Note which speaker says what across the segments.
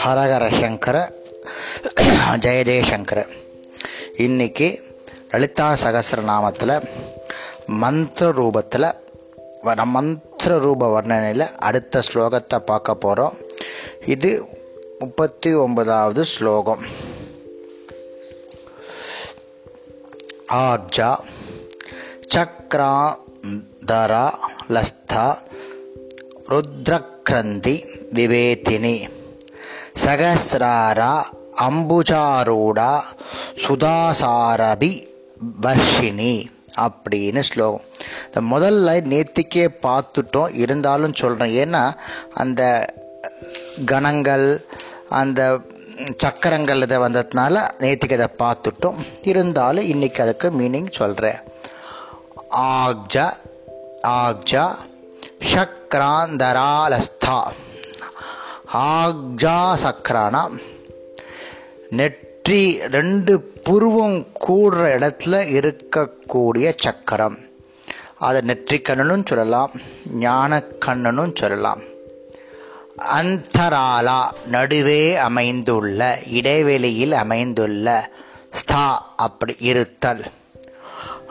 Speaker 1: ஹரஹர சங்கர ஜெய ஜெயசங்கர இன்னைக்கு லலிதா சகசிரநாமத்தில் மந்திர ரூபத்தில் வ- மந்திர ரூப வர்ணனையில் அடுத்த ஸ்லோகத்தை பார்க்க போகிறோம் இது முப்பத்தி ஒன்பதாவது ஸ்லோகம். ஆர்ஜா சக்ரா தரா லஸ்தா ருத்ரக்ரந்தி விவேதினி சகசிராரா அம்புஜாரூடா சுதாசாரபி வர்ஷினி அப்படின்னு ஸ்லோகம். இந்த முதல் லைன் நேத்திக்கே பார்த்துட்டோம் இருந்தாலும் சொல்கிறேன் ஏன்னா அந்த கணங்கள் அந்த சக்கரங்கள் இதை வந்ததுனால நேத்திக்கு அதை பார்த்துட்டோம். இருந்தாலும் இன்றைக்கி அதுக்கு மீனிங் சொல்கிறேன் ஆக்ஜா ஆக்ஜா சக்ராந்தராலஸ்தா ஆக்ஜா சக்கரானா நெற்றி ரெண்டு புருவம் கூடுற இடத்துல இருக்கக்கூடிய சக்கரம். அதை நெற்றி கண்ணனும் சொல்லலாம் ஞான கண்ணனும் சொல்லலாம். அந்தராலா நடுவே அமைந்துள்ள இடைவெளியில் அமைந்துள்ள ஸ்தா அப்படி இருத்தல்.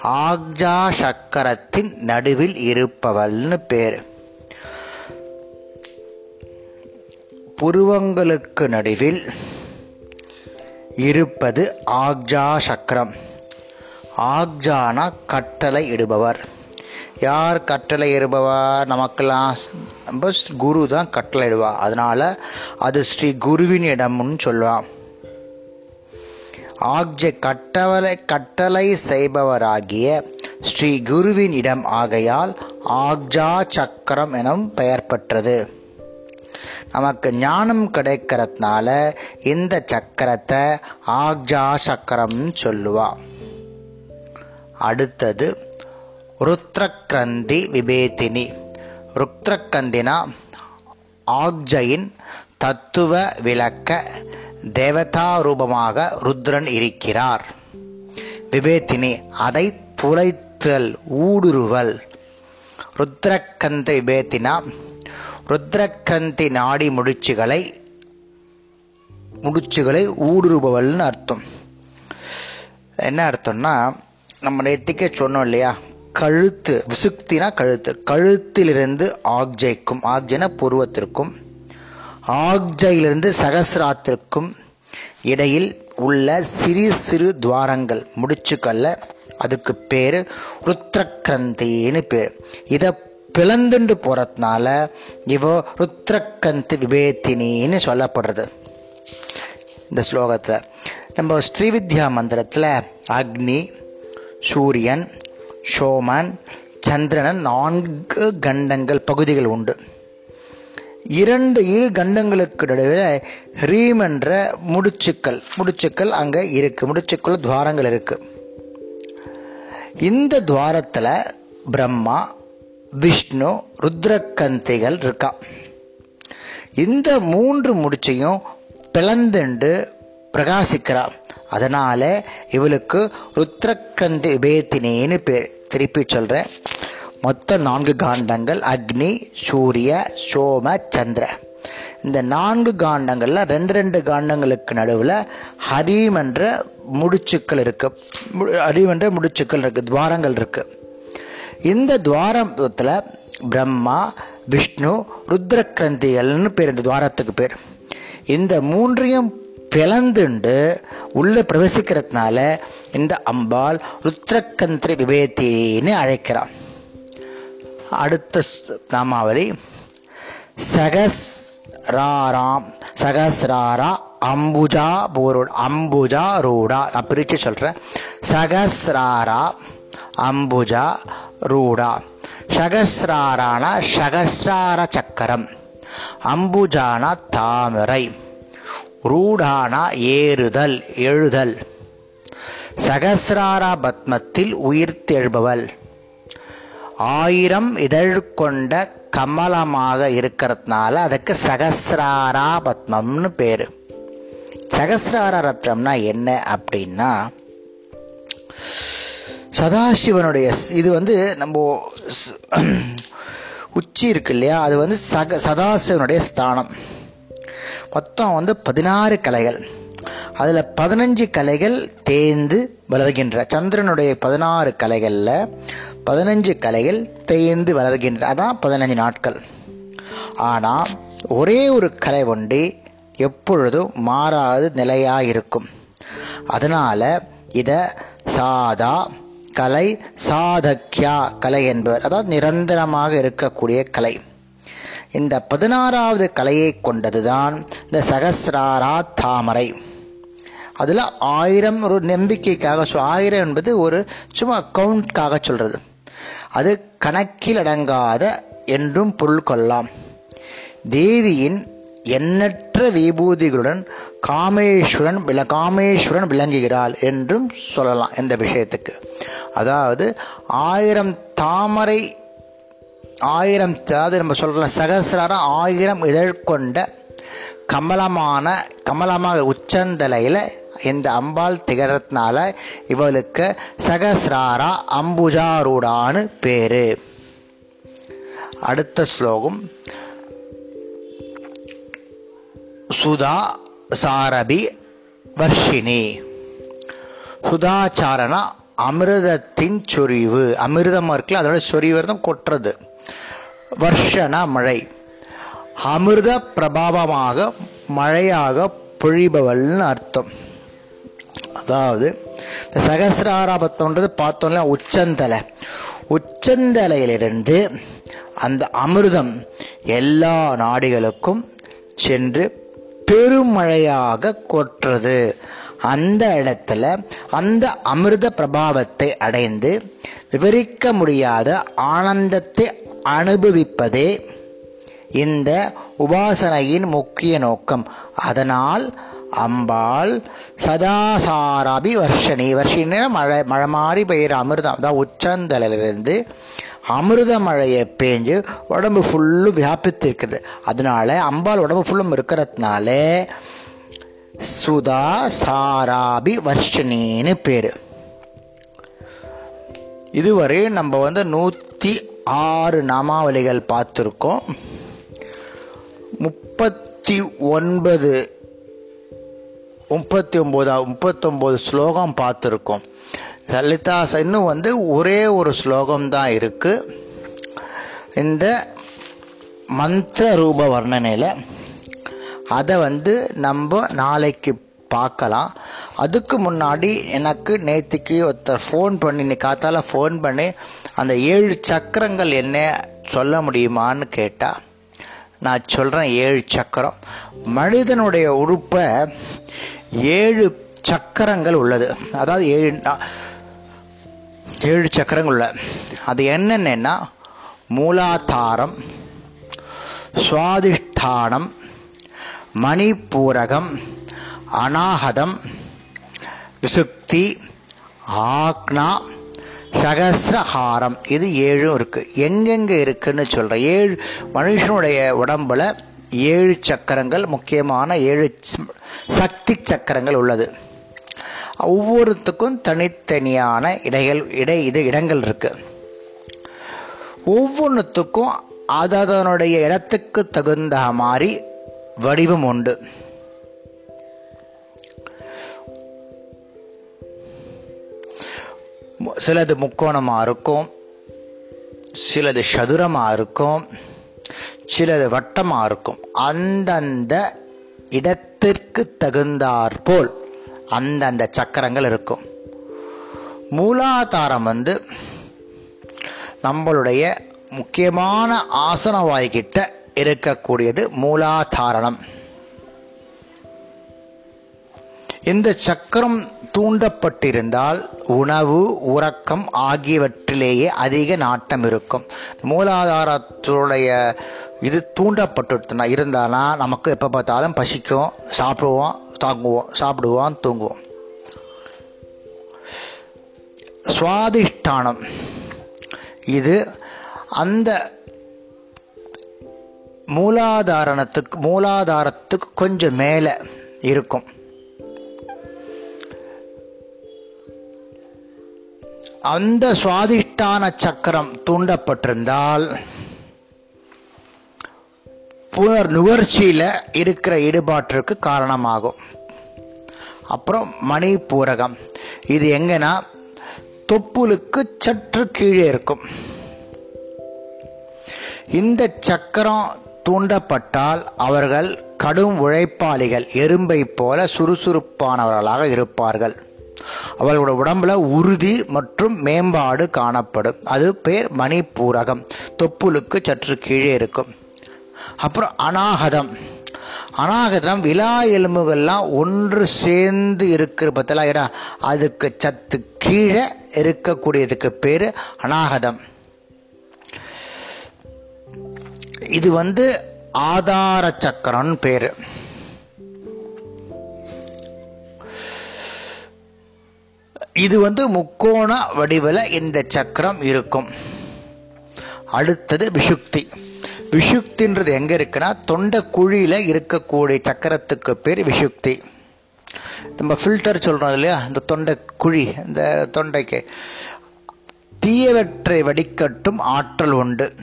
Speaker 1: ஆக்ஜா சக்கரத்தின் நடுவில் இருப்பவள்னு பேர். புருவங்களுக்கு நடுவில் இருப்பது ஆக்ஜா சக்கரம் ஆக்ஜானா கட்டளை இடுபவர். யார் கட்டளை இடுபவர் நமக்கெல்லாம் பஸ் குரு தான் கட்டளை இடுவா. அதனால் அது ஸ்ரீ குருவின் இடம்னு சொல்லலாம். ஆக்ஜ கட்டளை கட்டளை செய்பவராகிய ஸ்ரீ குருவின் இடம் ஆகையால் ஆக்ஜா சக்கரம் எனும் பெயர் பெற்றது. நமக்கு ஞானம் கிடைக்கிறதுனால இந்த சக்கரத்தை ஆக்ஜா சக்கரம்னு சொல்லுவா. அடுத்தது ருத்ரக்ரந்தி விபேதினி. ருத்ரக்ரந்தினா ஆக்ஜையின் தத்துவ விளக்க தேவதா ரூபமாக ருத்ரன் இருக்கிறார். விபேத்தினி அதை துளைத்தல் ஊடுருவல். ருத்ரக்கந்த விபேத்தினா ருத்ரக்கந்தி நாடி முடிச்சுகளை முடிச்சுகளை ஊடுருபவல்னு அர்த்தம். என்ன அர்த்தம்னா நம்ம நேற்றுக்கே சொன்னோம் இல்லையா கழுத்து விசுக்தினா கழுத்து கழுத்திலிருந்து ஆக்ஜைக்கும் ஆக்ஜைனா பருவத்திற்கும் ஆக்ஜையிலிருந்து சகசிராத்திற்கும் இடையில் உள்ள சிறு சிறு துவாரங்கள் முடிச்சுக்கல்ல. அதுக்கு பேர் ருத்ரக்ரந்தின்னு பேர். இதை பிளந்துண்டு போகிறதுனால இவோ ருத்ரக்கந்தி விபேத்தினின்னு சொல்லப்படுறது. இந்த ஸ்லோகத்தில் நம்ம ஸ்ரீவித்யா மந்திரத்தில் அக்னி சூரியன் சோமன் சந்திரனன் நான்கு கண்டங்கள் பகுதிகள் உண்டு. இரண்டு இரு கண்டங்களுக்கு நடுவில் ஹ்ரீம் என்ற முடிச்சுக்கள் முடிச்சுக்கள் அங்கே இருக்கு முடிச்சுக்கள் துவாரங்கள் இருக்குது இந்த துவாரத்தில் பிரம்மா விஷ்ணு ருத்ரகந்தைகள் இருக்கா? இந்த மூன்று முடிச்சையும் பிளந்துண்டு பிரகாசிக்கிறா. அதனால் இவளுக்கு ருத்ரக்கந்தி பேத்தினேன்னு பேர் திருப்பி சொல்கிறேன் மொத்தம் நான்கு காண்டங்கள் அக்னி சூரிய சோம சந்திர. இந்த நான்கு காண்டங்களில் ரெண்டு ரெண்டு காண்டங்களுக்கு நடுவில் ஹரீம் என்ற முடிச்சுக்கள் இருக்கு. மு- ஹரீம் என்ற முடிச்சுக்கள் இருக்கு துவாரங்கள் இருக்கு. இந்த துவாரத்தில் பிரம்மா விஷ்ணு ருத்ரக்கிரந்திகள்னு பேர் இந்த துவாரத்துக்கு பேர். இந்த மூன்றையும் பிளந்துண்டு உள்ளே பிரவேசிக்கிறதுனால இந்த அம்பாள் ருத்ரக்கந்திரி விபேத்தின்னு அழைக்கிறான். அடுத்த ஸ்- நாமாவளி சகஸ்ராராம் சகஸ்ராரா அம்புஜா போரோ அம்புஜா ரூடா. நான் பிரித்து சொல்கிறேன் சகஸ்ராரா அம்புஜா ரூடா. சகஸ்ராரான சகஸ்ரார சக்கரம். அம்புஜானா தாமரை. ரூடானா ஏறுதல் எழுதல். சகஸ்ராரா பத்மத்தில் உயிர்த்தெழுபவள். ஆயிரம் இதழ் கொண்ட கமலமாக இருக்கிறதுனால அதுக்கு சகசிராரா பத்மம்னு பேர். சகசிரார ரத்னம்னா என்ன அப்படின்னா சதாசிவனுடைய இது வந்து நம்ம உச்சி இருக்கு இல்லையா? அது வந்து சக சதாசிவனுடைய ஸ்தானம். மொத்தம் வந்து பதினாறு கலைகள். அதில் பதினஞ்சு கலைகள் தேர்ந்து வளர்கின்ற சந்திரனுடைய பதினாறு கலைகளில் பதினஞ்சு கலைகள் தேய்ந்து வளர்கின்றன. அதான் பதினஞ்சு நாட்கள். ஆனால் ஒரே ஒரு கலை ஒன்று எப்பொழுதும் மாறாது நிலையாக இருக்கும் அதனால் இதை சாதா கலை சாதக்யா கலை என்பவர் அதாவது நிரந்தரமாக இருக்கக்கூடிய கலை. இந்த பதினாறாவது கலையை கொண்டதுதான் இந்த சகசிராரா தாமரை. அதில் ஆயிரம் ஒரு நம்பிக்கைக்காக சொ ஆயிரம் என்பது ஒரு சும்மா கவுண்ட்காக சொல்கிறது அது கணக்கில் அடங்காத என்றும் பொருள் கொள்ளலாம். தேவியின் எண்ணற்ற விபூதிகளுடன் காமேஸ்வரன் வில காமேஸ்வரன் விளங்குகிறாள் என்றும் சொல்லலாம் இந்த விஷயத்துக்கு. அதாவது ஆயிரம் தாமரை ஆயிரம் அதாவது நம்ம சொல்கிறோம் சகசிராரம் ஆயிரம் இதழ் கொண்ட கமலமான கமலமாக உச்சந்தலையில் இந்த அம்பாள் திகழத்தினால இவளுக்கு சகசிராரா அம்புஜாரூடான்னு பேரு. அடுத்த ஸ்லோகம். சுதா சாரபி வர்ஷினி. சுதாச்சாரனா அமிர்தத்தின் சொரிவு அமிர்தம் இருக்குல்ல அதோட சொரிவர்தம் கொட்டுறது. வர்ஷனா மழை. அமிர்த பிரபாவமாக மழையாக பொழிபவள்னு அர்த்தம். அதாவது இந்த சகசிராராபத்தம்ன்றது பார்த்தோம்னா உச்சந்தலை. உச்சந்தலையிலிருந்து அந்த அமிர்தம் எல்லா நாடுகளுக்கும் சென்று பெருமழையாக கொட்டுறது. அந்த இடத்துல அந்த அமிர்த பிரபாவத்தை அடைந்து விவரிக்க முடியாத ஆனந்தத்தை அனுபவிப்பதே இந்த உபாசனையின் முக்கிய நோக்கம். அதனால் அம்பாள் சதாசாராபி வர்ஷணி வர்ஷினி. மழை மழை மாறி பெய்கிற அமிர்தம். அதான் உச்சந்தலிலிருந்து அமிர்த மழையை பேஞ்சு உடம்பு ஃபுல்லும் வியாபித்து இருக்குது அதனால அம்பாள் உடம்பு ஃபுல்லும் இருக்கிறதுனால சுதா சாராபி வர்ஷினின்னு பேர். இதுவரை நம்ம வந்து நூற்றி ஆறு நாமாவளிகள் பார்த்துருக்கோம். முப்பத்தி ஒன்பது முப்பத்தி ஒம்போதா முப்பத்தொம்போது ஸ்லோகம் பார்த்துருக்கோம். லலிதா இன்னும் வந்து ஒரே ஒரு ஸ்லோகம் தான் இருக்குது இந்த மந்திர ரூப வர்ணனையில் அதை வந்து நம்ம நாளைக்கு பார்க்கலாம். அதுக்கு முன்னாடி எனக்கு நேற்றுக்கு ஒருத்தர் ஃபோன் பண்ணி இன்னைக்கு காத்தால ஃபோன் பண்ணி அந்த ஏழு சக்கரங்கள் என்ன சொல்ல முடியுமான்னு கேட்டால் நான் சொல்கிறேன் ஏழு சக்கரம். மனிதனுடைய உறுப்பை ஏழு சக்கரங்கள் உள்ளது. அதாவது ஏழு ஏழு சக்கரங்கள் உள்ள. அது என்னென்னா மூலாதாரம் சுவாதிஷ்டானம் மணிப்பூரகம் அநாகதம் விசுக்தி ஆக்னா சகசிரஹாரம். இது ஏழும் இருக்குது எங்கெங்கே இருக்குதுன்னு சொல்கிறேன் ஏழு மனுஷனுடைய உடம்புல ஏழு சக்கரங்கள் முக்கியமான ஏழு சக்தி சக்கரங்கள் உள்ளது. ஒவ்வொருத்துக்கும் தனித்தனியான இடைகள் இடை இது இடங்கள் இருக்கு. ஒவ்வொன்றுத்துக்கும் அதனுடைய இடத்துக்கு தகுந்த மாதிரி வடிவம் உண்டு. சிலது முக்கோணமாக இருக்கும் சிலது சதுரமாக இருக்கும் சிலது வட்டமாக இருக்கும். அந்தந்த இடத்திற்கு தகுந்தாற்போல் அந்தந்த சக்கரங்கள் இருக்கும். மூலாதாரம் வந்து நம்மளுடைய முக்கியமான ஆசன வாய்கிட்ட இருக்கக்கூடியது மூலாதாரணம். இந்த சக்கரம் தூண்டப்பட்டிருந்தால் உணவு உறக்கம் ஆகியவற்றிலேயே அதிக நாட்டம் இருக்கும். மூலாதாரத்துடைய இது தூண்டப்பட்டு இருந்தானா நமக்கு எப்போ பார்த்தாலும் பசிக்கும் சாப்பிடுவோம் தாங்குவோம் சாப்பிடுவோம் தூங்குவோம். சுவாதிஷ்டானம். இது அந்த மூலாதாரணத்துக்கு மூலாதாரத்துக்கு கொஞ்சம் மேலே இருக்கும். அந்த சுவாதிஷ்டான சக்கரம் தூண்டப்பட்டிருந்தால் புனர் நுகர்ச்சியில் இருக்கிற ஈடுபாட்டிற்கு காரணமாகும். அப்புறம் மணிப்பூரகம். இது எங்கன்னா தொப்புளுக்கு சற்று கீழே இருக்கும். இந்த சக்கரம் தூண்டப்பட்டால் அவர்கள் கடும் உழைப்பாளிகள் எறும்பை போல சுறுசுறுப்பானவர்களாக இருப்பார்கள். அவர்களோட உடம்புல உறுதி மற்றும் மேம்பாடு காணப்படும். அது பேர் மணிப்பூரகம். தொப்புளுக்கு சற்று கீழே இருக்கும். அப்புறம் அநாகதம். அநாகதம் விழா எலும்புகள்லாம் ஒன்று சேர்ந்து இருக்கிற பத்தெல்லாம் இடம் அதுக்கு சத்து கீழே இருக்கக்கூடியதுக்கு பேர் அநாகதம். இது வந்து ஆதார சக்கரம்னு பேர். இது வந்து முக்கோண வடிவில் இந்த சக்கரம் இருக்கும். அடுத்தது விஷுக்தி விஷுக்தின்றது எங்கே இருக்குன்னா தொண்டை குழியில் இருக்கக்கூடிய சக்கரத்துக்கு பேர் விஷுக்தி நம்ம ஃபில்டர் சொல்கிறோம் இல்லையா? இந்த தொண்டை குழி இந்த தொண்டைக்கு. தீயவற்றை வடிகட்டும் ஆற்றல் உண்டு.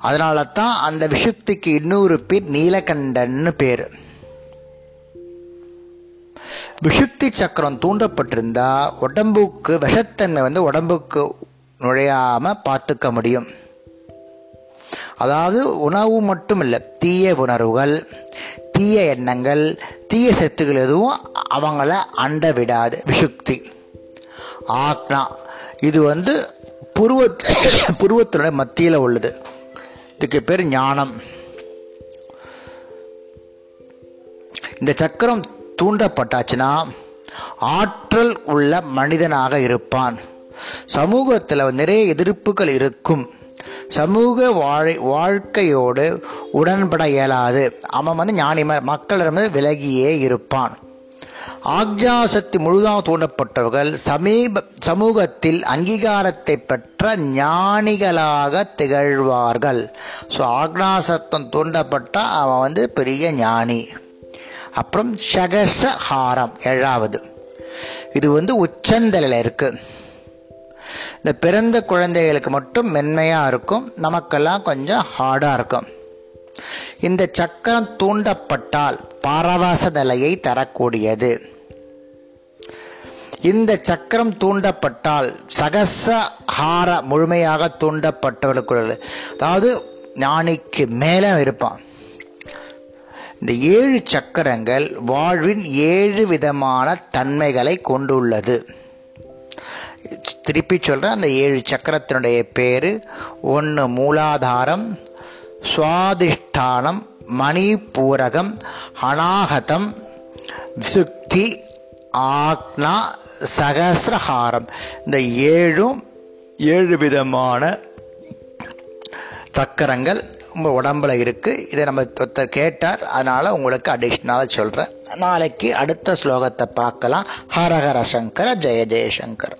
Speaker 1: அதனால தான் அந்த விஷுக்திக்கு இன்னொரு பேர் நீலகண்டன்னு பேர். விஷுக்தி சக்கரம் தூண்டப்பட்டிருந்தா உடம்புக்கு விஷத்தன்மை வந்து உடம்புக்கு நுழையாம பார்த்துக்க முடியும். அதாவது உணவு மட்டும் இல்லை தீய உணர்வுகள் தீய எண்ணங்கள் தீய சத்துக்கள் எதுவும் அவங்கள அண்ட விடாது விஷுக்தி ஆக்னா இது வந்து புருவ புருவத்தினுடைய மத்தியில் உள்ளது. இதுக்கு பேர் ஞானம். இந்த சக்கரம் தூண்டப்பட்டாச்சுன்னா ஆற்றல் உள்ள மனிதனாக இருப்பான். சமூகத்தில் நிறைய எதிர்ப்புகள் இருக்கும். சமூக வாழை வாழ்க்கையோடு உடன்பட இயலாது. அவன் வந்து ஞானி மக்களிடமிருந்து விலகியே இருப்பான். ஆக்ஜாசக்தி முழுதாக தூண்டப்பட்டவர்கள் சமீப சமூகத்தில் அங்கீகாரத்தை பெற்ற ஞானிகளாக திகழ்வார்கள். ஸோ ஆக்னாசத்தம் தூண்டப்பட்டால் அவன் வந்து பெரிய ஞானி. அப்புறம் ஷகசஹாரம் ஏழாவது. இது வந்து உச்சந்தலையில் இருக்குது இந்த பிறந்த குழந்தைகளுக்கு மட்டும் மென்மையாக இருக்கும். நமக்கெல்லாம் கொஞ்சம் ஹார்டாக இருக்கும். இந்த சக்கரம் தூண்டப்பட்டால் பாரவாச நிலையை தரக்கூடியது. இந்த சக்கரம் தூண்டப்பட்டால் சகசஹார முழுமையாக தூண்டப்பட்டவர்களுக்கு அதாவது ஞானிக்கு மேலே இருப்பான். இந்த ஏழு சக்கரங்கள் வாழ்வின் ஏழு விதமான தன்மைகளை கொண்டுள்ளது. திருப்பி சொல்கிறேன் அந்த ஏழு சக்கரத்தினுடைய பேர் ஒன்று மூலாதாரம் சுவாதிஷ்டானம் மணிபூரகம் அநாகதம் சுக்தி ஆக்னா சகசிரஹாரம். இந்த ஏழும் ஏழு விதமான சக்கரங்கள் உங்கள் உடம்புல இருக்குது இதை நம்ம ஒருத்தர் கேட்டார் அதனால் உங்களுக்கு அடிஷ்னலாக சொல்கிறேன் நாளைக்கு அடுத்த ஸ்லோகத்தை பார்க்கலாம். ஹரஹர சங்கர ஜெய ஜெயசங்கர்